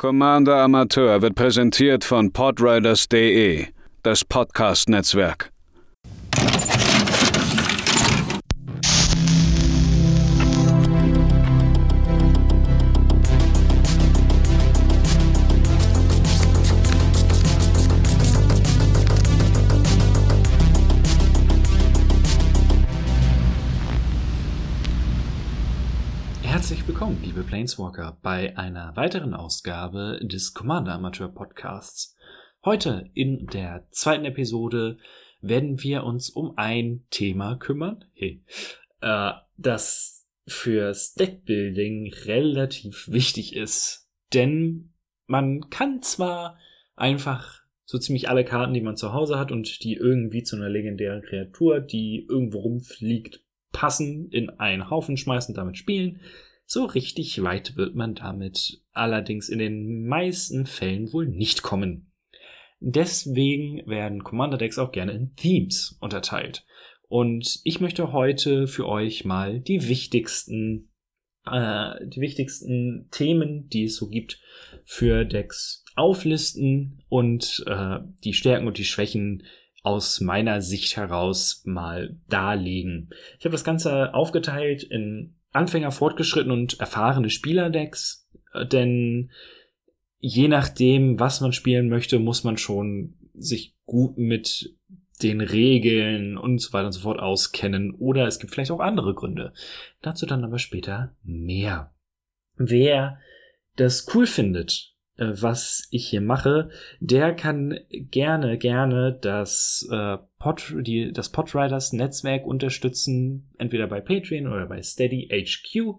Commander Amateur wird präsentiert von podriders.de, das Podcast-Netzwerk. Planeswalker, bei einer weiteren Ausgabe des Commander Amateur Podcasts. Heute in der zweiten Episode werden wir uns um ein Thema kümmern, hey, äh, das fürs Deckbuilding relativ wichtig ist. Denn man kann zwar einfach so ziemlich alle Karten, die man zu Hause hat und die irgendwie zu einer legendären Kreatur, die irgendwo rumfliegt, passen, in einen Haufen schmeißen, damit spielen. So richtig weit wird man damit allerdings in den meisten Fällen wohl nicht kommen. Deswegen werden Commander Decks auch gerne in Themes unterteilt. Und ich möchte heute für euch mal die wichtigsten, äh, die wichtigsten Themen, die es so gibt, für Decks auflisten und äh, die Stärken und die Schwächen aus meiner Sicht heraus mal darlegen. Ich habe das Ganze aufgeteilt in Anfänger, fortgeschritten und erfahrene Spielerdecks, äh, denn je nachdem, was man spielen möchte, muss man schon sich gut mit den Regeln und so weiter und so fort auskennen. Oder es gibt vielleicht auch andere Gründe. Dazu dann aber später mehr. Wer das cool findet, was ich hier mache, der kann gerne, gerne das äh, Pod, die, das Podriders Netzwerk unterstützen, entweder bei Patreon oder bei Steady HQ.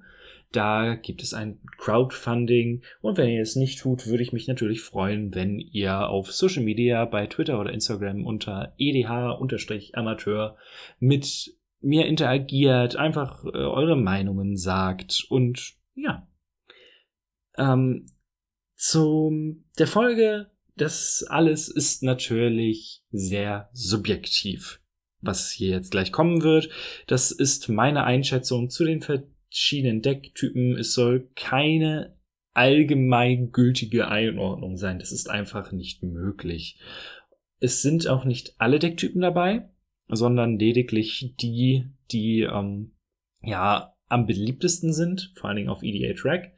Da gibt es ein Crowdfunding und wenn ihr es nicht tut, würde ich mich natürlich freuen, wenn ihr auf Social Media bei Twitter oder Instagram unter edh-amateur mit mir interagiert, einfach äh, eure Meinungen sagt und ja. Ähm, zum der Folge das alles ist natürlich sehr subjektiv. Was hier jetzt gleich kommen wird, das ist meine Einschätzung zu den verschiedenen Decktypen. Es soll keine allgemeingültige Einordnung sein. Das ist einfach nicht möglich. Es sind auch nicht alle Decktypen dabei, sondern lediglich die, die ähm, ja am beliebtesten sind, vor allen Dingen auf EDA Track.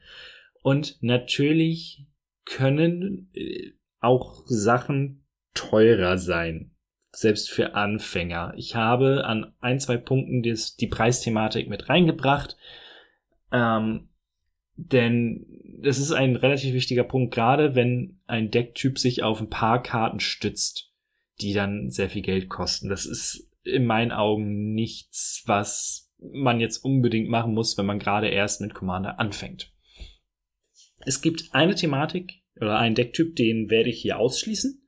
Und natürlich können äh, auch Sachen teurer sein. Selbst für Anfänger. Ich habe an ein, zwei Punkten des, die Preisthematik mit reingebracht. Ähm, denn das ist ein relativ wichtiger Punkt, gerade wenn ein Decktyp sich auf ein paar Karten stützt, die dann sehr viel Geld kosten. Das ist in meinen Augen nichts, was man jetzt unbedingt machen muss, wenn man gerade erst mit Commander anfängt. Es gibt eine Thematik, oder einen Decktyp, den werde ich hier ausschließen.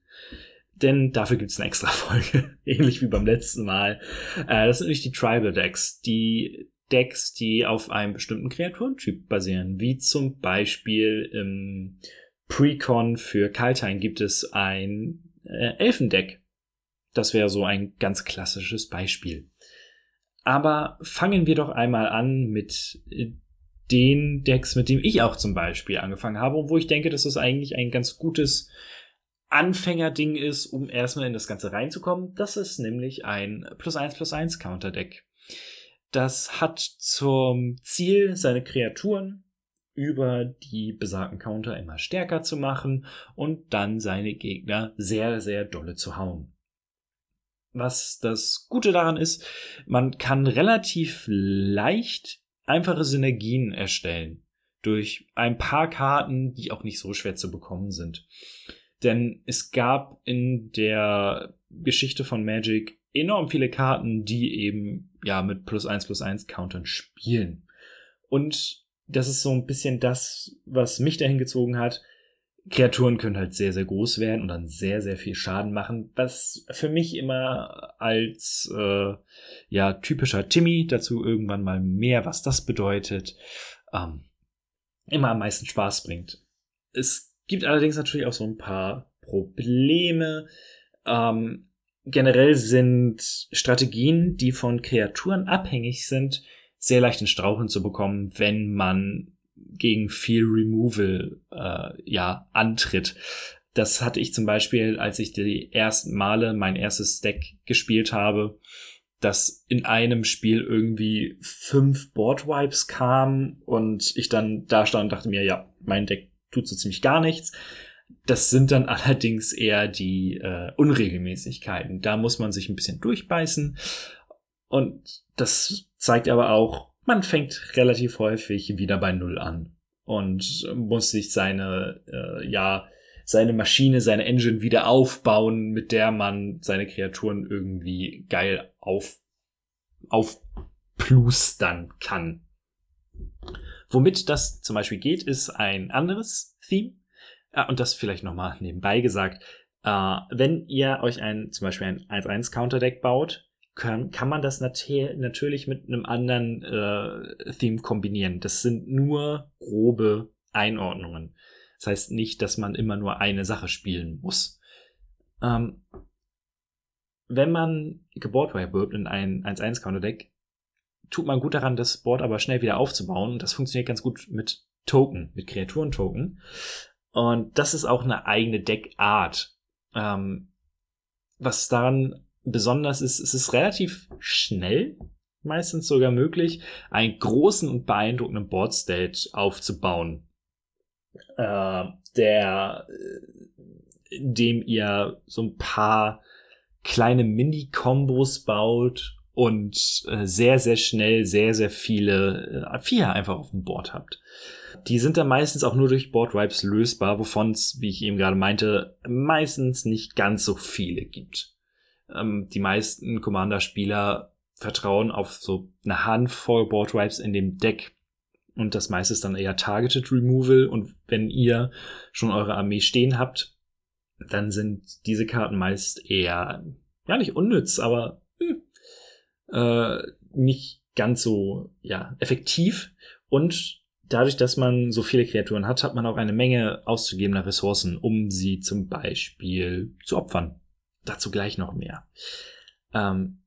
Denn dafür gibt es eine extra Folge, ähnlich wie beim letzten Mal. Äh, das sind nämlich die Tribal Decks. Die Decks, die auf einem bestimmten Kreaturentyp basieren. Wie zum Beispiel im Precon für Kaltheim gibt es ein äh, Elfendeck. Das wäre so ein ganz klassisches Beispiel. Aber fangen wir doch einmal an mit äh, den Decks, mit dem ich auch zum Beispiel angefangen habe wo ich denke, dass das eigentlich ein ganz gutes Anfängerding ist, um erstmal in das Ganze reinzukommen. Das ist nämlich ein plus eins plus eins Counterdeck. Das hat zum Ziel, seine Kreaturen über die besagten Counter immer stärker zu machen und dann seine Gegner sehr, sehr dolle zu hauen. Was das Gute daran ist, man kann relativ leicht einfache Synergien erstellen durch ein paar Karten, die auch nicht so schwer zu bekommen sind. Denn es gab in der Geschichte von Magic enorm viele Karten, die eben ja mit plus eins plus eins Countern spielen. Und das ist so ein bisschen das, was mich dahin gezogen hat. Kreaturen können halt sehr, sehr groß werden und dann sehr, sehr viel Schaden machen, was für mich immer als äh, ja typischer Timmy, dazu irgendwann mal mehr, was das bedeutet, ähm, immer am meisten Spaß bringt. Es gibt allerdings natürlich auch so ein paar Probleme. Ähm, generell sind Strategien, die von Kreaturen abhängig sind, sehr leicht in Strauchen zu bekommen, wenn man gegen viel Removal äh, ja antritt. Das hatte ich zum Beispiel, als ich die ersten Male mein erstes Deck gespielt habe, dass in einem Spiel irgendwie fünf Boardwipes kamen und ich dann da stand und dachte mir, ja, mein Deck tut so ziemlich gar nichts. Das sind dann allerdings eher die äh, Unregelmäßigkeiten. Da muss man sich ein bisschen durchbeißen. Und das zeigt aber auch, man fängt relativ häufig wieder bei Null an und muss sich seine, äh, ja, seine Maschine, seine Engine wieder aufbauen, mit der man seine Kreaturen irgendwie geil auf, aufplustern kann. Womit das zum Beispiel geht, ist ein anderes Theme. Ah, und das vielleicht nochmal nebenbei gesagt. Äh, wenn ihr euch ein, zum Beispiel ein 1-1 Counterdeck baut, kann, kann man das nat natürlich mit einem anderen äh, Theme kombinieren. Das sind nur grobe Einordnungen. Das heißt nicht, dass man immer nur eine Sache spielen muss. Ähm, wenn man Geboardware wirbt in ein 1-1 Counterdeck, tut man gut daran, das Board aber schnell wieder aufzubauen. Das funktioniert ganz gut mit Token, mit Kreaturentoken. Und das ist auch eine eigene Deckart. Ähm, was daran besonders ist, es ist relativ schnell, meistens sogar möglich, einen großen und beeindruckenden Board State aufzubauen. Äh, der, dem ihr so ein paar kleine Mini-Kombos baut und äh, sehr, sehr schnell sehr, sehr viele äh, Viecher einfach auf dem Board habt. Die sind dann meistens auch nur durch Board Wipes lösbar, wovon es, wie ich eben gerade meinte, meistens nicht ganz so viele gibt. Ähm, die meisten Commander-Spieler vertrauen auf so eine Handvoll Board Wipes in dem Deck. Und das meiste ist dann eher Targeted Removal. Und wenn ihr schon eure Armee stehen habt, dann sind diese Karten meist eher, ja, nicht unnütz, aber äh, nicht ganz so ja, effektiv. Und dadurch, dass man so viele Kreaturen hat, hat man auch eine Menge auszugebener Ressourcen, um sie zum Beispiel zu opfern. Dazu gleich noch mehr. Ähm,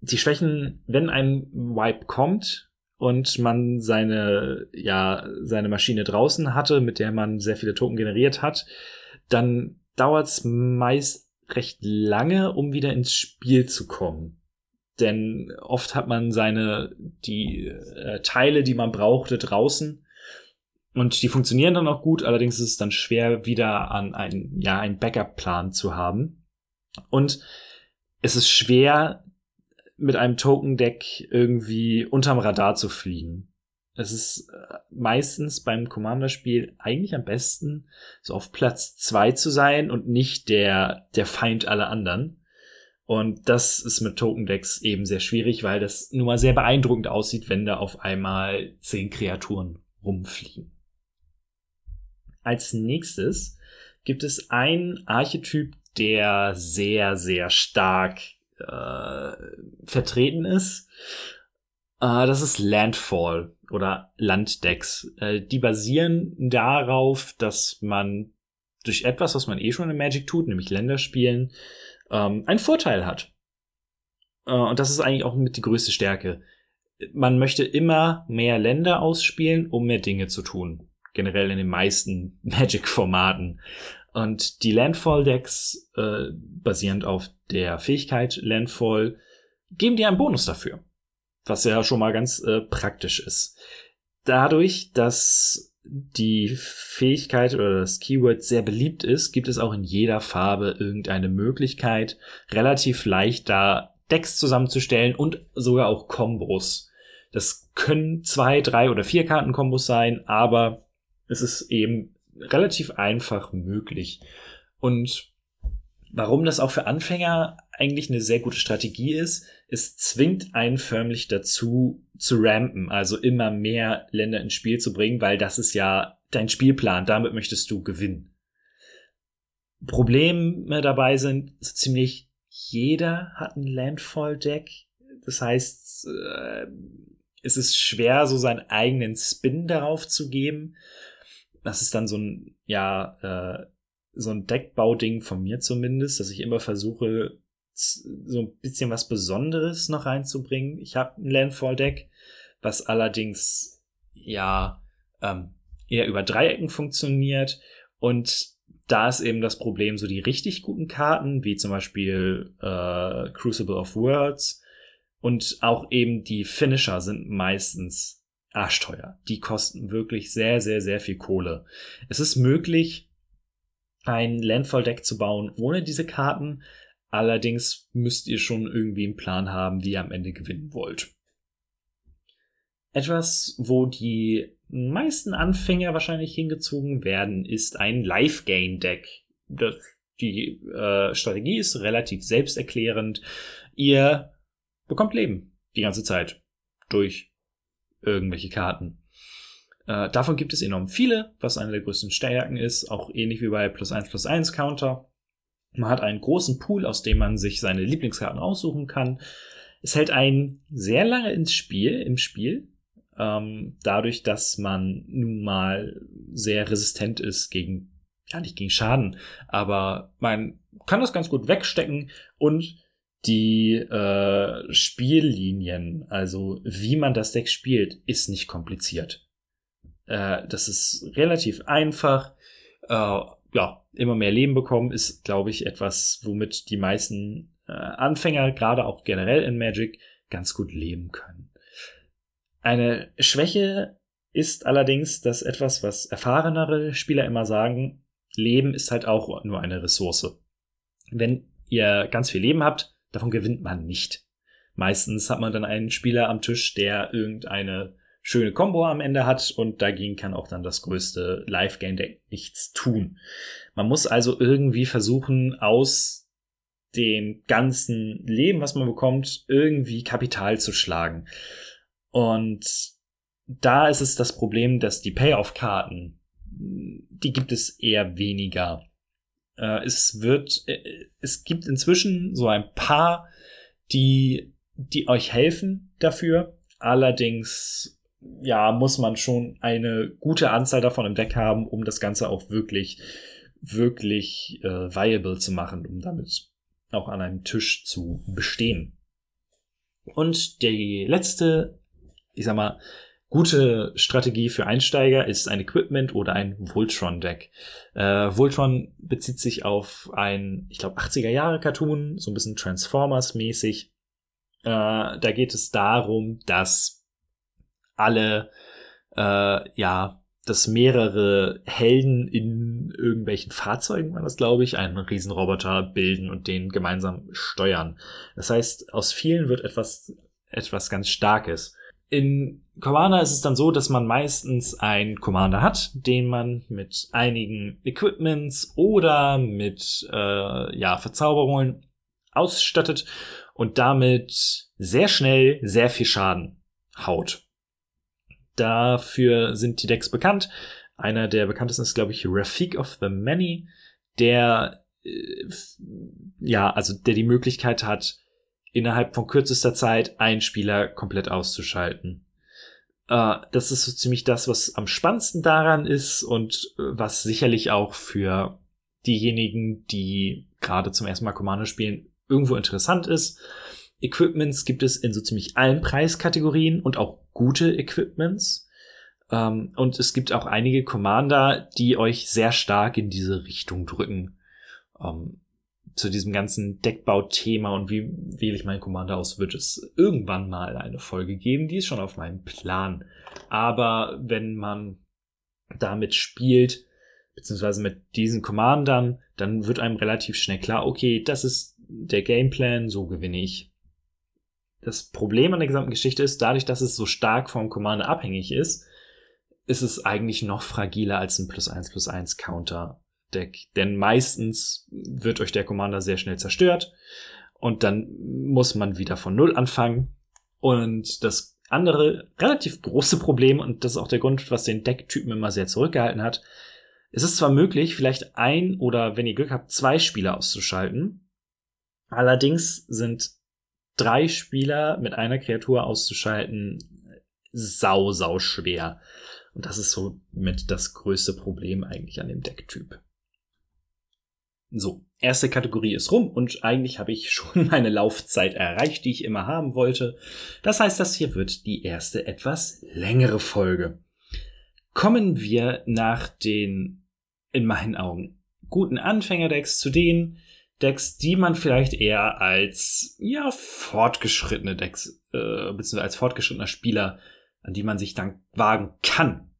die Schwächen, wenn ein Wipe kommt und man seine, ja, seine Maschine draußen hatte, mit der man sehr viele Token generiert hat, dann dauert es meist recht lange, um wieder ins Spiel zu kommen. Denn oft hat man seine, die äh, Teile, die man brauchte, draußen. Und die funktionieren dann auch gut, allerdings ist es dann schwer, wieder an einen, ja, einen Backup-Plan zu haben. Und es ist schwer, mit einem Token-Deck irgendwie unterm Radar zu fliegen. Es ist äh, meistens beim Commander-Spiel eigentlich am besten, so auf Platz zwei zu sein und nicht der, der Feind aller anderen. Und das ist mit Token Decks eben sehr schwierig, weil das nun mal sehr beeindruckend aussieht, wenn da auf einmal zehn Kreaturen rumfliegen. Als nächstes gibt es einen Archetyp, der sehr, sehr stark äh, vertreten ist. Äh, das ist Landfall oder Landdecks. Äh, die basieren darauf, dass man durch etwas, was man eh schon in Magic tut, nämlich Länderspielen, ähm, einen Vorteil hat. Äh, und das ist eigentlich auch mit die größte Stärke. Man möchte immer mehr Länder ausspielen, um mehr Dinge zu tun. Generell in den meisten Magic-Formaten. Und die Landfall-Decks, äh, basierend auf der Fähigkeit Landfall, geben dir einen Bonus dafür. Was ja schon mal ganz äh, praktisch ist. Dadurch, dass die Fähigkeit oder das Keyword sehr beliebt ist, gibt es auch in jeder Farbe irgendeine Möglichkeit, relativ leicht da Decks zusammenzustellen und sogar auch Kombos. Das können zwei, drei oder vier Kartenkombos sein, aber es ist eben relativ einfach möglich. Und warum das auch für Anfänger eigentlich eine sehr gute Strategie ist, es zwingt einen förmlich dazu zu rampen, also immer mehr Länder ins Spiel zu bringen, weil das ist ja dein Spielplan, damit möchtest du gewinnen. Probleme dabei sind, so ziemlich jeder hat ein Landfall-Deck. Das heißt, äh, es ist schwer, so seinen eigenen Spin darauf zu geben. Das ist dann so ein, ja, äh, so ein Deckbauding von mir zumindest, dass ich immer versuche, so ein bisschen was Besonderes noch reinzubringen. Ich habe ein Landfall-Deck, was allerdings ja ähm, eher über Dreiecken funktioniert. Und da ist eben das Problem, so die richtig guten Karten, wie zum Beispiel äh, Crucible of Words und auch eben die Finisher sind meistens arschteuer. Die kosten wirklich sehr, sehr, sehr viel Kohle. Es ist möglich, ein Landfall-Deck zu bauen ohne diese Karten. Allerdings müsst ihr schon irgendwie einen Plan haben, wie ihr am Ende gewinnen wollt. Etwas, wo die meisten Anfänger wahrscheinlich hingezogen werden, ist ein Life-Gain-Deck. Die äh, Strategie ist relativ selbsterklärend. Ihr bekommt Leben die ganze Zeit durch irgendwelche Karten. Äh, davon gibt es enorm viele, was eine der größten Stärken ist, auch ähnlich wie bei plus 1 plus 1 Counter. Man hat einen großen Pool, aus dem man sich seine Lieblingskarten aussuchen kann. Es hält einen sehr lange ins Spiel, im Spiel, ähm, dadurch, dass man nun mal sehr resistent ist gegen, ja nicht gegen Schaden, aber man kann das ganz gut wegstecken und die äh, Spiellinien, also wie man das Deck spielt, ist nicht kompliziert. Äh, das ist relativ einfach. Äh, ja, immer mehr Leben bekommen ist, glaube ich, etwas, womit die meisten äh, Anfänger, gerade auch generell in Magic, ganz gut leben können. Eine Schwäche ist allerdings, dass etwas, was erfahrenere Spieler immer sagen, Leben ist halt auch nur eine Ressource. Wenn ihr ganz viel Leben habt, Davon gewinnt man nicht. Meistens hat man dann einen Spieler am Tisch, der irgendeine schöne Combo am Ende hat und dagegen kann auch dann das größte Live-Game-Deck nichts tun. Man muss also irgendwie versuchen, aus dem ganzen Leben, was man bekommt, irgendwie Kapital zu schlagen. Und da ist es das Problem, dass die Payoff-Karten, die gibt es eher weniger. Äh, es wird, äh, es gibt inzwischen so ein paar, die, die euch helfen dafür. Allerdings, ja, muss man schon eine gute Anzahl davon im Deck haben, um das Ganze auch wirklich, wirklich äh, viable zu machen, um damit auch an einem Tisch zu bestehen. Und die letzte, ich sag mal, Gute Strategie für Einsteiger ist ein Equipment oder ein Voltron-Deck. Äh, Voltron bezieht sich auf ein, ich glaube, 80er Jahre Cartoon, so ein bisschen Transformers-mäßig. Äh, da geht es darum, dass alle, äh, ja, dass mehrere Helden in irgendwelchen Fahrzeugen, war das glaube ich, einen Riesenroboter bilden und den gemeinsam steuern. Das heißt, aus vielen wird etwas, etwas ganz Starkes. In Commander ist es dann so, dass man meistens einen Commander hat, den man mit einigen Equipments oder mit äh, ja, Verzauberungen ausstattet und damit sehr schnell sehr viel Schaden haut. Dafür sind die Decks bekannt. Einer der bekanntesten ist, glaube ich, Rafik of the Many, der äh, ja, also der die Möglichkeit hat, innerhalb von kürzester Zeit einen Spieler komplett auszuschalten. Äh, das ist so ziemlich das, was am spannendsten daran ist und äh, was sicherlich auch für diejenigen, die gerade zum ersten Mal Commander spielen, irgendwo interessant ist. Equipments gibt es in so ziemlich allen Preiskategorien und auch gute Equipments. Ähm, und es gibt auch einige Commander, die euch sehr stark in diese Richtung drücken. Ähm, zu diesem ganzen Deckbau-Thema und wie wähle ich meinen Commander aus, wird es irgendwann mal eine Folge geben. Die ist schon auf meinem Plan. Aber wenn man damit spielt, beziehungsweise mit diesen Commandern, dann wird einem relativ schnell klar, okay, das ist der Gameplan, so gewinne ich. Das Problem an der gesamten Geschichte ist, dadurch, dass es so stark vom Commander abhängig ist, ist es eigentlich noch fragiler als ein plus eins plus eins Counter Deck. Denn meistens wird euch der Commander sehr schnell zerstört und dann muss man wieder von Null anfangen. Und das andere relativ große Problem, und das ist auch der Grund, was den Decktypen immer sehr zurückgehalten hat, es ist zwar möglich, vielleicht ein oder wenn ihr Glück habt, zwei Spieler auszuschalten. Allerdings sind drei Spieler mit einer Kreatur auszuschalten sau, sau schwer. Und das ist so mit das größte Problem eigentlich an dem Decktyp. So, erste Kategorie ist rum und eigentlich habe ich schon meine Laufzeit erreicht, die ich immer haben wollte. Das heißt, das hier wird die erste etwas längere Folge. kommen wir nach den, in meinen Augen, guten Anfängerdecks zu den Decks, die man vielleicht eher als, ja, fortgeschrittene Decks, äh, beziehungsweise als fortgeschrittener Spieler, an die man sich dann wagen kann.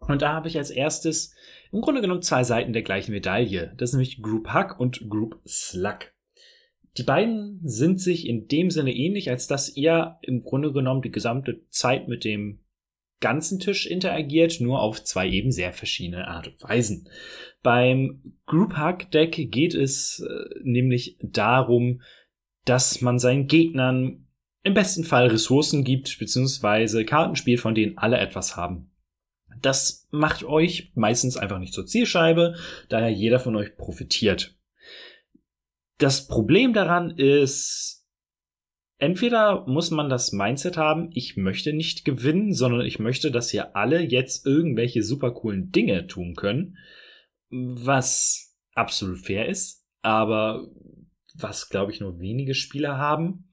Und da habe ich als erstes im Grunde genommen zwei Seiten der gleichen Medaille. Das ist nämlich Group Hack und Group Slug. Die beiden sind sich in dem Sinne ähnlich, als dass ihr im Grunde genommen die gesamte Zeit mit dem ganzen Tisch interagiert, nur auf zwei eben sehr verschiedene Art und Weisen. Beim Group Hack Deck geht es äh, nämlich darum, dass man seinen Gegnern im besten Fall Ressourcen gibt, beziehungsweise Karten spielt, von denen alle etwas haben. Das macht euch meistens einfach nicht zur Zielscheibe, daher jeder von euch profitiert. Das Problem daran ist, entweder muss man das Mindset haben, ich möchte nicht gewinnen, sondern ich möchte, dass ihr alle jetzt irgendwelche super coolen Dinge tun können, was absolut fair ist, aber was, glaube ich, nur wenige Spieler haben.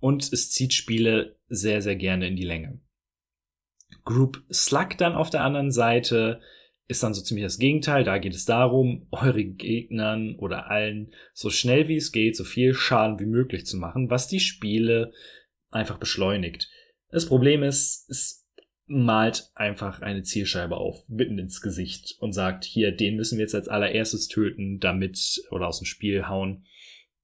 Und es zieht Spiele sehr, sehr gerne in die Länge. Group Slug dann auf der anderen Seite ist dann so ziemlich das Gegenteil. Da geht es darum, eure Gegnern oder allen so schnell wie es geht, so viel Schaden wie möglich zu machen, was die Spiele einfach beschleunigt. Das Problem ist, es malt einfach eine Zielscheibe auf, mitten ins Gesicht und sagt, hier, den müssen wir jetzt als allererstes töten, damit, oder aus dem Spiel hauen,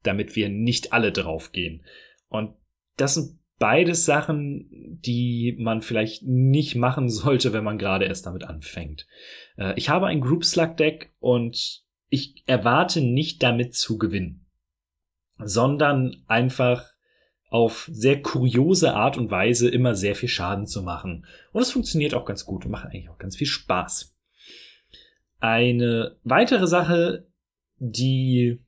damit wir nicht alle draufgehen. Und das sind beides Sachen, die man vielleicht nicht machen sollte, wenn man gerade erst damit anfängt. Äh, ich habe ein Group Slug Deck und ich erwarte nicht damit zu gewinnen, sondern einfach auf sehr kuriose Art und Weise immer sehr viel Schaden zu machen. Und es funktioniert auch ganz gut und macht eigentlich auch ganz viel Spaß. Eine weitere Sache, die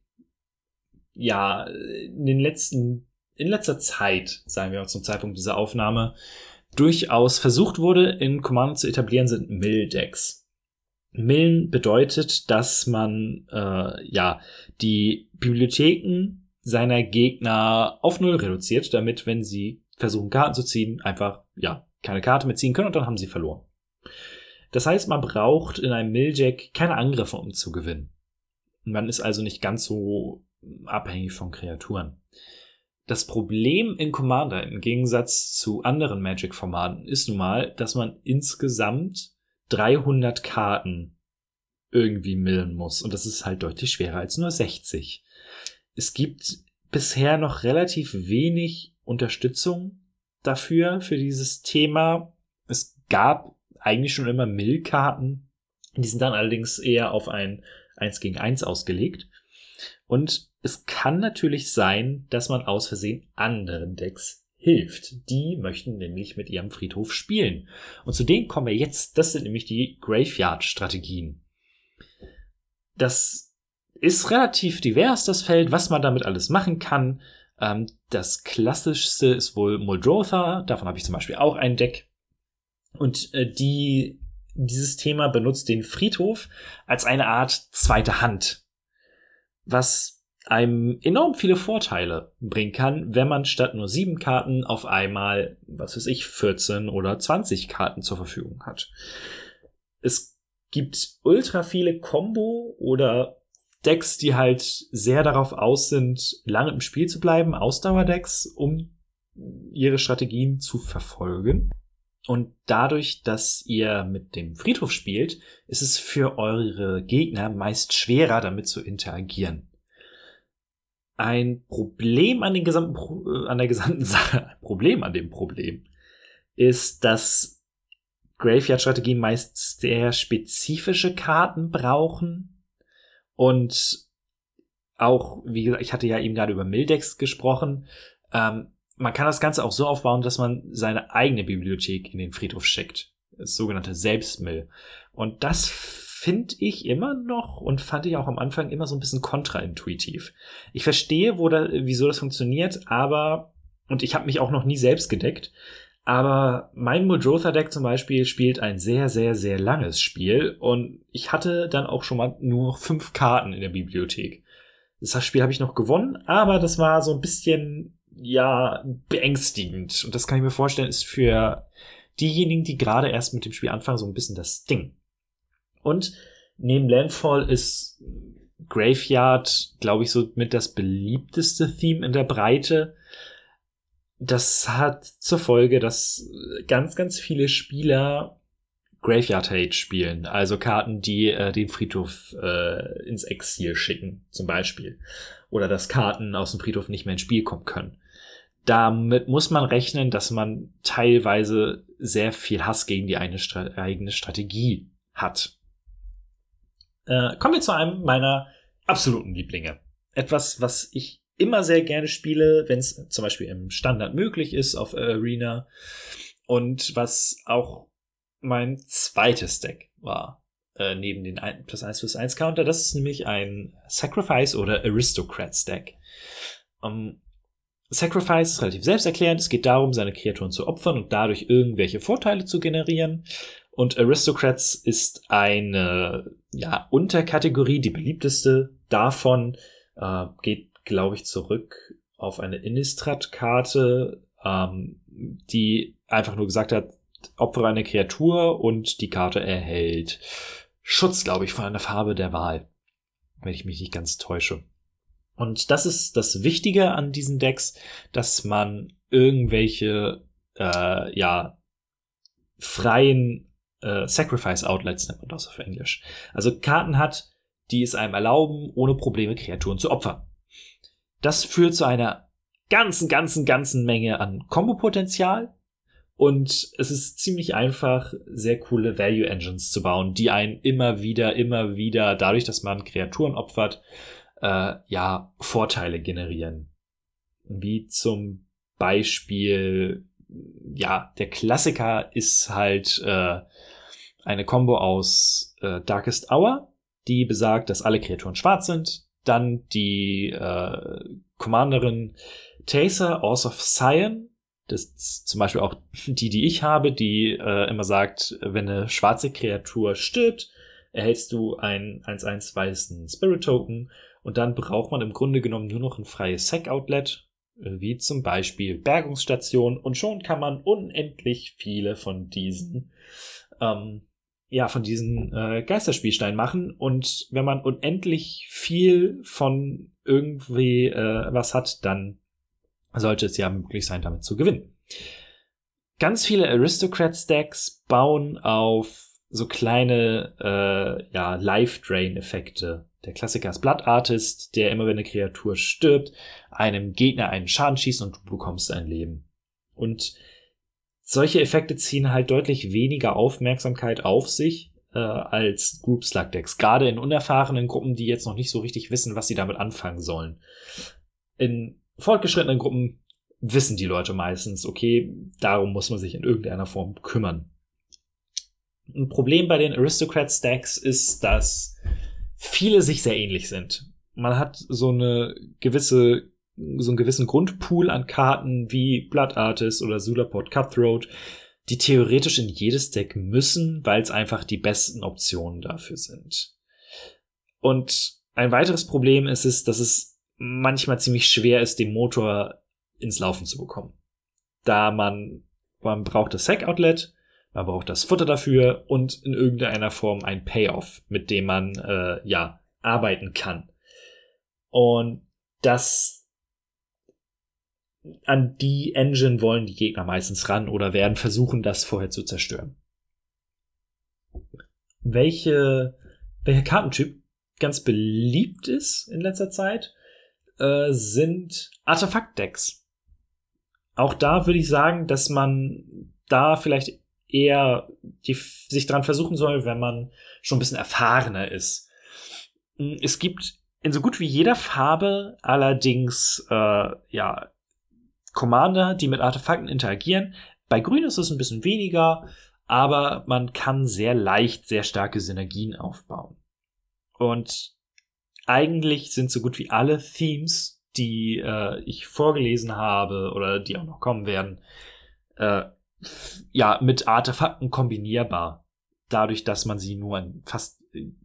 ja in den letzten in letzter Zeit, sagen wir zum Zeitpunkt dieser Aufnahme, durchaus versucht wurde, in Command zu etablieren, sind Mill-Decks. Millen bedeutet, dass man äh, ja die Bibliotheken seiner Gegner auf null reduziert, damit, wenn sie versuchen, Karten zu ziehen, einfach ja keine Karte mehr ziehen können und dann haben sie verloren. Das heißt, man braucht in einem Mill-Deck keine Angriffe, um zu gewinnen. Man ist also nicht ganz so abhängig von Kreaturen. Das Problem in Commander im Gegensatz zu anderen Magic-Formaten ist nun mal, dass man insgesamt 300 Karten irgendwie millen muss. Und das ist halt deutlich schwerer als nur 60. Es gibt bisher noch relativ wenig Unterstützung dafür, für dieses Thema. Es gab eigentlich schon immer Mill-Karten. Die sind dann allerdings eher auf ein 1 gegen 1 ausgelegt. Und es kann natürlich sein, dass man aus Versehen anderen Decks hilft. Die möchten nämlich mit ihrem Friedhof spielen. Und zu denen kommen wir jetzt. Das sind nämlich die Graveyard-Strategien. Das ist relativ divers, das Feld, was man damit alles machen kann. Ähm, das klassischste ist wohl Muldrotha. Davon habe ich zum Beispiel auch ein Deck. Und äh, die, dieses Thema benutzt den Friedhof als eine Art zweite Hand. Was einem enorm viele Vorteile bringen kann, wenn man statt nur sieben Karten auf einmal, was weiß ich, 14 oder 20 Karten zur Verfügung hat. Es gibt ultra viele Combo oder Decks, die halt sehr darauf aus sind, lange im Spiel zu bleiben, Ausdauerdecks, um ihre Strategien zu verfolgen. Und dadurch, dass ihr mit dem Friedhof spielt, ist es für eure Gegner meist schwerer, damit zu interagieren ein Problem an den gesamten, äh, an der gesamten Sache, ein Problem an dem Problem, ist, dass Graveyard-Strategien meist sehr spezifische Karten brauchen und auch, wie gesagt, ich hatte ja eben gerade über Mildex gesprochen, ähm, man kann das Ganze auch so aufbauen, dass man seine eigene Bibliothek in den Friedhof schickt. Das sogenannte Selbstmill. Und das finde ich immer noch und fand ich auch am Anfang immer so ein bisschen kontraintuitiv. Ich verstehe, wo da, wieso das funktioniert, aber, und ich habe mich auch noch nie selbst gedeckt, aber mein Muldrotha-Deck zum Beispiel spielt ein sehr, sehr, sehr langes Spiel und ich hatte dann auch schon mal nur fünf Karten in der Bibliothek. Das Spiel habe ich noch gewonnen, aber das war so ein bisschen, ja, beängstigend. Und das kann ich mir vorstellen, ist für diejenigen, die gerade erst mit dem Spiel anfangen, so ein bisschen das Ding. Und neben Landfall ist Graveyard, glaube ich, so mit das beliebteste Theme in der Breite. Das hat zur Folge, dass ganz, ganz viele Spieler Graveyard Hate spielen, also Karten, die äh, den Friedhof äh, ins Exil schicken, zum Beispiel. Oder dass Karten aus dem Friedhof nicht mehr ins Spiel kommen können. Damit muss man rechnen, dass man teilweise sehr viel Hass gegen die eine Stra eigene Strategie hat. Äh, kommen wir zu einem meiner absoluten Lieblinge. Etwas, was ich immer sehr gerne spiele, wenn es zum Beispiel im Standard möglich ist auf Arena und was auch mein zweites Deck war, äh, neben den 1 plus 1 plus 1 Counter. Das ist nämlich ein Sacrifice oder Aristocrats Deck. Um, ähm, Sacrifice ist relativ selbsterklärend. Es geht darum, seine Kreaturen zu opfern und dadurch irgendwelche Vorteile zu generieren. Und Aristocrats ist eine ja, Unterkategorie, die beliebteste davon. Äh, geht, glaube ich, zurück auf eine Innistrad-Karte, ähm, die einfach nur gesagt hat, opfere eine Kreatur und die Karte erhält Schutz, glaube ich, von einer Farbe der Wahl. Wenn ich mich nicht ganz täusche. Und das ist das Wichtige an diesen Decks, dass man irgendwelche, äh, ja, freien äh, Sacrifice Outlets nennt man das auf Englisch. Also Karten hat, die es einem erlauben, ohne Probleme Kreaturen zu opfern. Das führt zu einer ganzen, ganzen, ganzen Menge an Kombo-Potenzial, und es ist ziemlich einfach, sehr coole Value Engines zu bauen, die einen immer wieder, immer wieder, dadurch, dass man Kreaturen opfert, äh, ja, Vorteile generieren. Wie zum Beispiel, ja, der Klassiker ist halt äh, eine Combo aus äh, Darkest Hour, die besagt, dass alle Kreaturen schwarz sind. Dann die äh, Commanderin Taser, Aus of Cyan, das ist zum Beispiel auch die, die ich habe, die äh, immer sagt, wenn eine schwarze Kreatur stirbt, erhältst du einen 1-1 weißen Spirit Token. Und dann braucht man im Grunde genommen nur noch ein freies Sack-Outlet, äh, wie zum Beispiel Bergungsstation. Und schon kann man unendlich viele von diesen ähm, ja, von diesen äh, Geisterspielsteinen machen. Und wenn man unendlich viel von irgendwie äh, was hat, dann sollte es ja möglich sein, damit zu gewinnen. Ganz viele Aristocrat-Stacks bauen auf so kleine äh, ja, Life-Drain-Effekte. Der Klassiker ist Blood Artist, der immer wenn eine Kreatur stirbt, einem Gegner einen Schaden schießt und du bekommst ein Leben. Und solche Effekte ziehen halt deutlich weniger Aufmerksamkeit auf sich äh, als Group Slug Decks. Gerade in unerfahrenen Gruppen, die jetzt noch nicht so richtig wissen, was sie damit anfangen sollen. In fortgeschrittenen Gruppen wissen die Leute meistens, okay, darum muss man sich in irgendeiner Form kümmern. Ein Problem bei den Aristocrat Stacks ist, dass viele sich sehr ähnlich sind. Man hat so eine gewisse, so einen gewissen Grundpool an Karten wie Blood Artist oder Sulaport Cutthroat, die theoretisch in jedes Deck müssen, weil es einfach die besten Optionen dafür sind. Und ein weiteres Problem ist es, dass es manchmal ziemlich schwer ist, den Motor ins Laufen zu bekommen. Da man, man braucht das Sack-Outlet, man braucht das Futter dafür und in irgendeiner Form ein Payoff, mit dem man äh, ja arbeiten kann. Und das an die Engine wollen die Gegner meistens ran oder werden versuchen, das vorher zu zerstören. Welche, welcher Kartentyp ganz beliebt ist in letzter Zeit, äh, sind Artefakt-Decks. Auch da würde ich sagen, dass man da vielleicht eher die, sich dran versuchen soll, wenn man schon ein bisschen erfahrener ist. Hm, es gibt in so gut wie jeder Farbe allerdings äh, ja Commander, die mit Artefakten interagieren. Bei Grün ist es ein bisschen weniger, aber man kann sehr leicht sehr starke Synergien aufbauen. Und eigentlich sind so gut wie alle Themes, die äh, ich vorgelesen habe oder die auch noch kommen werden, äh, ja, mit Artefakten kombinierbar. Dadurch, dass man sie nur in fast,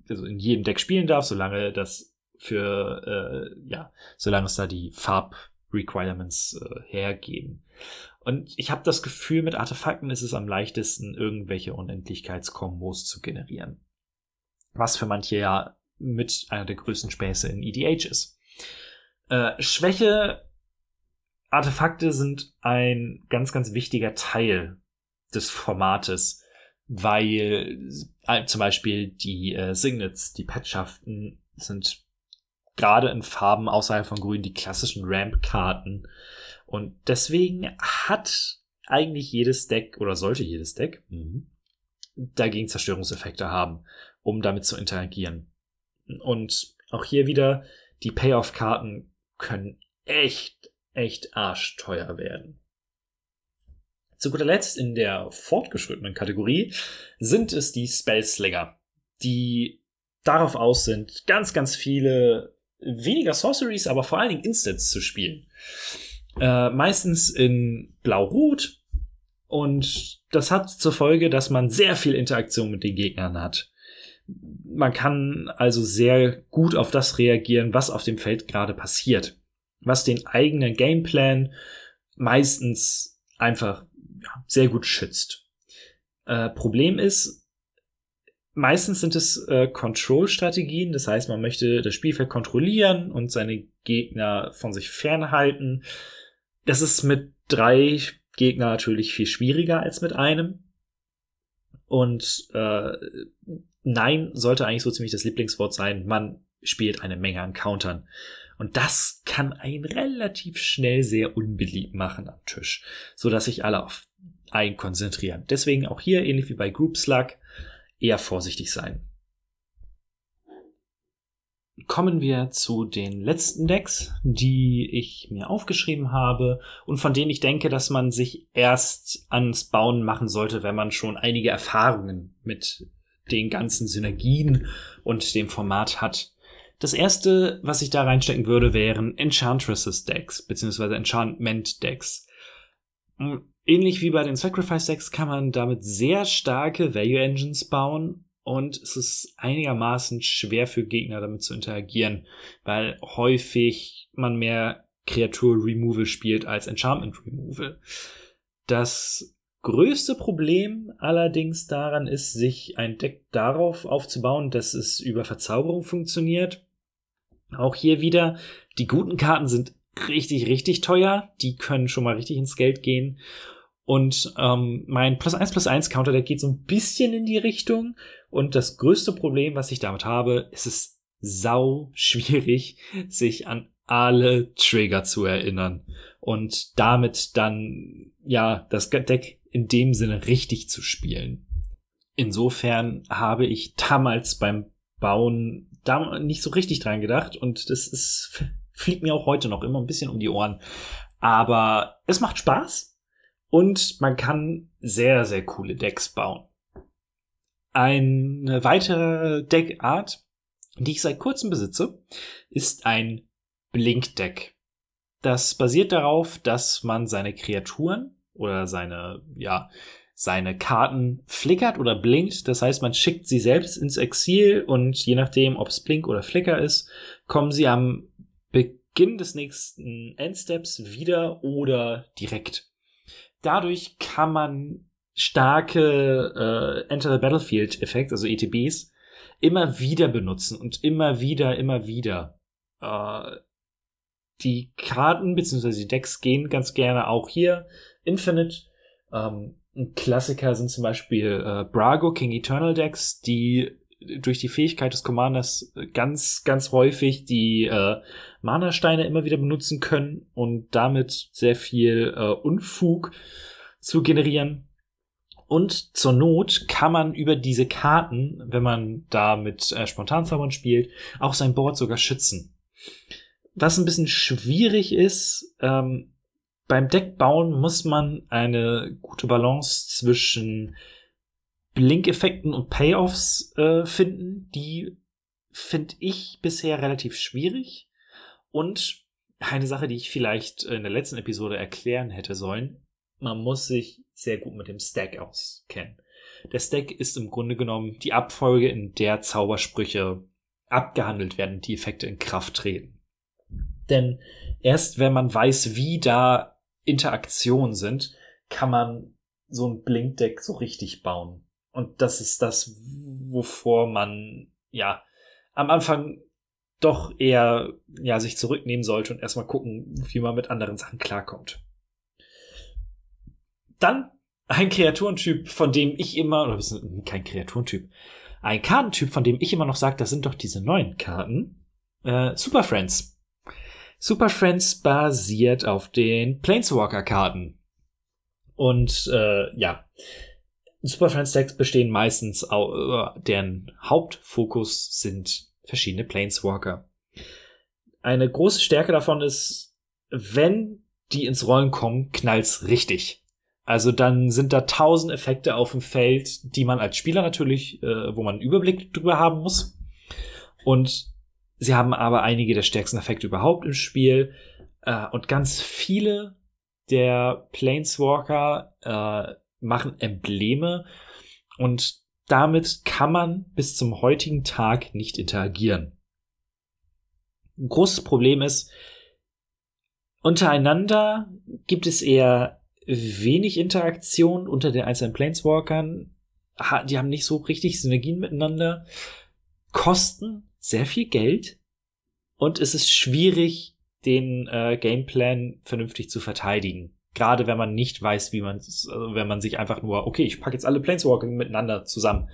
also in jedem Deck spielen darf, solange das für, äh, ja, solange es da die Farb-Requirements äh, hergeben. Und ich habe das Gefühl, mit Artefakten ist es am leichtesten, irgendwelche Unendlichkeitskombos zu generieren. Was für manche ja mit einer der größten Späße in EDH ist. Äh, Schwäche Artefakte sind ein ganz, ganz wichtiger Teil des Formates, weil äh, zum Beispiel die äh, Signets, die Petschaften sind gerade in Farben außerhalb von Grün die klassischen Ramp-Karten. Und deswegen hat eigentlich jedes Deck oder sollte jedes Deck mhm. dagegen Zerstörungseffekte haben, um damit zu interagieren. Und auch hier wieder, die Payoff-Karten können echt, echt arschteuer werden. Zu guter Letzt in der fortgeschrittenen Kategorie sind es die Spellslinger, die darauf aus sind, ganz, ganz viele weniger Sorceries, aber vor allen Dingen Instants zu spielen. Äh, meistens in Blau-Rot und das hat zur Folge, dass man sehr viel Interaktion mit den Gegnern hat. Man kann also sehr gut auf das reagieren, was auf dem Feld gerade passiert. Was den eigenen Gameplan meistens einfach sehr gut schützt. Äh, Problem ist, meistens sind es äh, Control-Strategien, das heißt, man möchte das Spielfeld kontrollieren und seine Gegner von sich fernhalten. Das ist mit drei Gegner natürlich viel schwieriger als mit einem. Und äh, nein sollte eigentlich so ziemlich das Lieblingswort sein. Man spielt eine Menge an Countern. Und das kann einen relativ schnell sehr unbeliebt machen am Tisch, so dass sich alle auf einen konzentrieren. Deswegen auch hier, ähnlich wie bei Group Slug, eher vorsichtig sein. Kommen wir zu den letzten Decks, die ich mir aufgeschrieben habe und von denen ich denke, dass man sich erst ans Bauen machen sollte, wenn man schon einige Erfahrungen mit den ganzen Synergien und dem Format hat. Das erste, was ich da reinstecken würde, wären Enchantresses Decks, beziehungsweise Enchantment Decks. Ähnlich wie bei den Sacrifice Decks kann man damit sehr starke Value Engines bauen und es ist einigermaßen schwer für Gegner damit zu interagieren, weil häufig man mehr Kreatur Removal spielt als Enchantment Removal. Das größte Problem allerdings daran ist, sich ein Deck darauf aufzubauen, dass es über Verzauberung funktioniert. Auch hier wieder, die guten Karten sind richtig, richtig teuer. Die können schon mal richtig ins Geld gehen. Und ähm, mein Plus 1 Plus 1 Counter, der geht so ein bisschen in die Richtung. Und das größte Problem, was ich damit habe, ist es sau schwierig, sich an alle Trigger zu erinnern. Und damit dann, ja, das Deck in dem Sinne richtig zu spielen. Insofern habe ich damals beim Bauen da nicht so richtig dran gedacht und das ist, fliegt mir auch heute noch immer ein bisschen um die Ohren. Aber es macht Spaß und man kann sehr, sehr coole Decks bauen. Eine weitere Deckart, die ich seit kurzem besitze, ist ein Blink-Deck. Das basiert darauf, dass man seine Kreaturen oder seine, ja, seine Karten flickert oder blinkt. Das heißt, man schickt sie selbst ins Exil und je nachdem, ob es Blink oder Flicker ist, kommen sie am Beginn des nächsten Endsteps wieder oder direkt dadurch kann man starke äh, Enter the Battlefield Effekte, also ETBs, immer wieder benutzen und immer wieder, immer wieder. Äh, die Karten bzw. die Decks gehen ganz gerne auch hier. Infinite. Ähm, Klassiker sind zum Beispiel äh, Brago King Eternal Decks, die durch die Fähigkeit des Commanders ganz, ganz häufig die äh, Mana-Steine immer wieder benutzen können und damit sehr viel äh, Unfug zu generieren. Und zur Not kann man über diese Karten, wenn man da mit äh, Spontanzaubern spielt, auch sein Board sogar schützen. Was ein bisschen schwierig ist, ähm, beim Deckbauen muss man eine gute Balance zwischen Blink-Effekten und Payoffs äh, finden. Die finde ich bisher relativ schwierig. Und eine Sache, die ich vielleicht in der letzten Episode erklären hätte sollen. Man muss sich sehr gut mit dem Stack auskennen. Der Stack ist im Grunde genommen die Abfolge, in der Zaubersprüche abgehandelt werden, die Effekte in Kraft treten. Denn erst wenn man weiß, wie da Interaktion sind, kann man so ein Blinkdeck so richtig bauen. Und das ist das, wovor man, ja, am Anfang doch eher, ja, sich zurücknehmen sollte und erstmal gucken, wie man mit anderen Sachen klarkommt. Dann ein Kreaturentyp, von dem ich immer, oder kein Kreaturentyp, ein Kartentyp, von dem ich immer noch sage, das sind doch diese neuen Karten. Äh, Super Friends. Super Friends basiert auf den Planeswalker-Karten. Und äh, ja, Super Friends Decks bestehen meistens, äh, deren Hauptfokus sind verschiedene Planeswalker. Eine große Stärke davon ist, wenn die ins Rollen kommen, knallt's richtig. Also dann sind da tausend Effekte auf dem Feld, die man als Spieler natürlich, äh, wo man einen Überblick drüber haben muss. Und sie haben aber einige der stärksten Effekte überhaupt im Spiel. Äh, und ganz viele der Planeswalker äh, machen Embleme und damit kann man bis zum heutigen Tag nicht interagieren. Ein großes Problem ist, untereinander gibt es eher wenig Interaktion unter den einzelnen Planeswalkern. Die haben nicht so richtig Synergien miteinander. Kosten sehr viel Geld. Und es ist schwierig, den äh, Gameplan vernünftig zu verteidigen. Gerade wenn man nicht weiß, wie man, also wenn man sich einfach nur, okay, ich packe jetzt alle Planeswalker miteinander zusammen.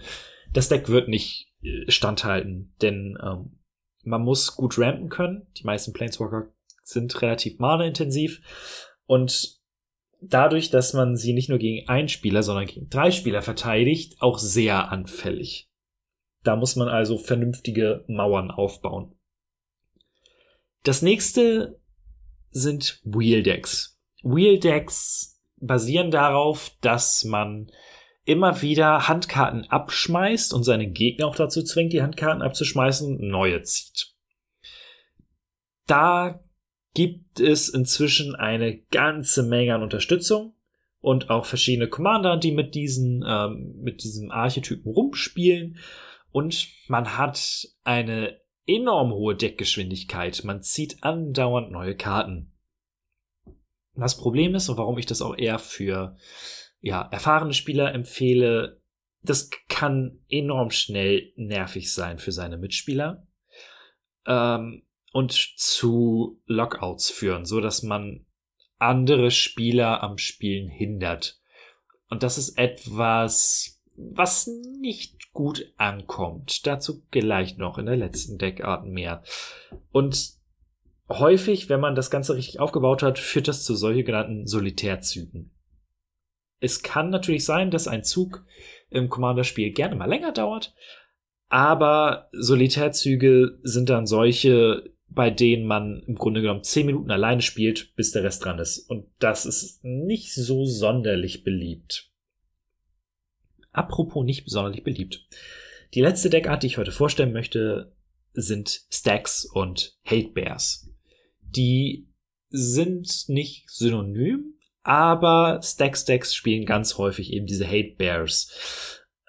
Das Deck wird nicht äh, standhalten, denn ähm, man muss gut rampen können. Die meisten Planeswalker sind relativ mana-intensiv. Und dadurch, dass man sie nicht nur gegen einen Spieler, sondern gegen drei Spieler verteidigt, auch sehr anfällig. Da muss man also vernünftige Mauern aufbauen. Das nächste sind Wheel Decks. Wheel Decks basieren darauf, dass man immer wieder Handkarten abschmeißt und seine Gegner auch dazu zwingt, die Handkarten abzuschmeißen und neue zieht. Da gibt es inzwischen eine ganze Menge an Unterstützung und auch verschiedene Commander, die mit diesen, ähm, mit diesem Archetypen rumspielen. Und man hat eine enorm hohe Deckgeschwindigkeit. Man zieht andauernd neue Karten. Das Problem ist, und warum ich das auch eher für ja, erfahrene Spieler empfehle, das kann enorm schnell nervig sein für seine Mitspieler. Ähm, und zu Lockouts führen, so dass man andere Spieler am Spielen hindert. Und das ist etwas, was nicht gut ankommt. Dazu gleich noch in der letzten Deckart mehr. Und häufig, wenn man das Ganze richtig aufgebaut hat, führt das zu solchen genannten Solitärzügen. Es kann natürlich sein, dass ein Zug im Commander-Spiel gerne mal länger dauert, aber Solitärzüge sind dann solche, bei denen man im Grunde genommen zehn Minuten alleine spielt, bis der Rest dran ist. Und das ist nicht so sonderlich beliebt. Apropos nicht sonderlich beliebt. Die letzte Deckart, die ich heute vorstellen möchte, sind Stacks und Hate Bears. Die sind nicht synonym, aber Stack Stacks spielen ganz häufig eben diese Hate Bears.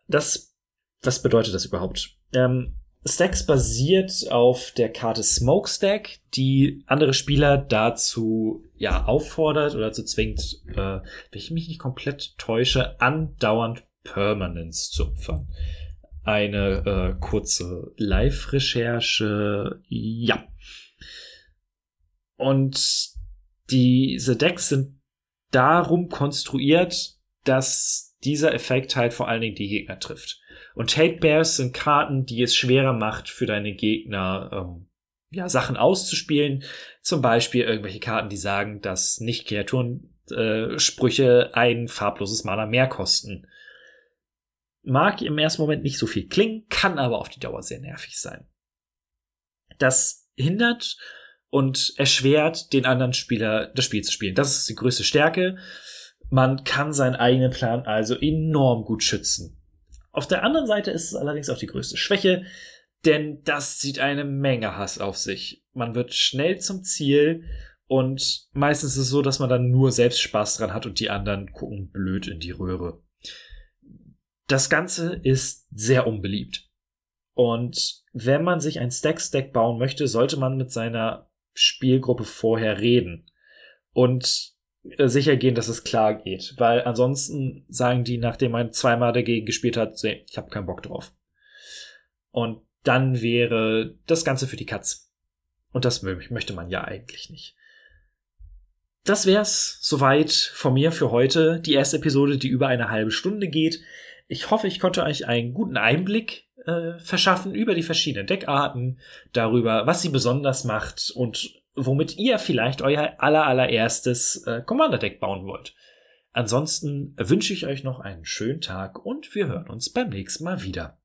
Das, was bedeutet das überhaupt? Ähm, Stacks basiert auf der Karte Smokestack, die andere Spieler dazu ja auffordert oder dazu zwingt, äh, wenn ich mich nicht komplett täusche, andauernd Permanence zu opfern. Eine äh, kurze Live-Recherche, ja. Und diese Decks sind darum konstruiert, dass dieser Effekt halt vor allen Dingen die Gegner trifft. Und Hate Bears sind Karten, die es schwerer macht für deine Gegner, ähm, ja, Sachen auszuspielen. Zum Beispiel irgendwelche Karten, die sagen, dass Nicht-Kreaturen-Sprüche äh, ein farbloses Mana mehr kosten. Mag im ersten Moment nicht so viel klingen, kann aber auf die Dauer sehr nervig sein. Das hindert und erschwert den anderen Spieler das Spiel zu spielen. Das ist die größte Stärke. Man kann seinen eigenen Plan also enorm gut schützen. Auf der anderen Seite ist es allerdings auch die größte Schwäche, denn das zieht eine Menge Hass auf sich. Man wird schnell zum Ziel und meistens ist es so, dass man dann nur selbst Spaß dran hat und die anderen gucken blöd in die Röhre. Das Ganze ist sehr unbeliebt. Und wenn man sich ein Stack-Stack bauen möchte, sollte man mit seiner Spielgruppe vorher reden. Und äh, sicher gehen, dass es klar geht. Weil ansonsten sagen die, nachdem man zweimal dagegen gespielt hat, ich habe keinen Bock drauf. Und dann wäre das Ganze für die Katz. Und das möchte man ja eigentlich nicht. Das wär's soweit von mir für heute. Die erste Episode, die über eine halbe Stunde geht. Ich hoffe, ich konnte euch einen guten Einblick äh, verschaffen über die verschiedenen Deckarten, darüber, was sie besonders macht und womit ihr vielleicht euer aller allererstes äh, Commander-Deck bauen wollt. Ansonsten wünsche ich euch noch einen schönen Tag und wir hören uns beim nächsten Mal wieder.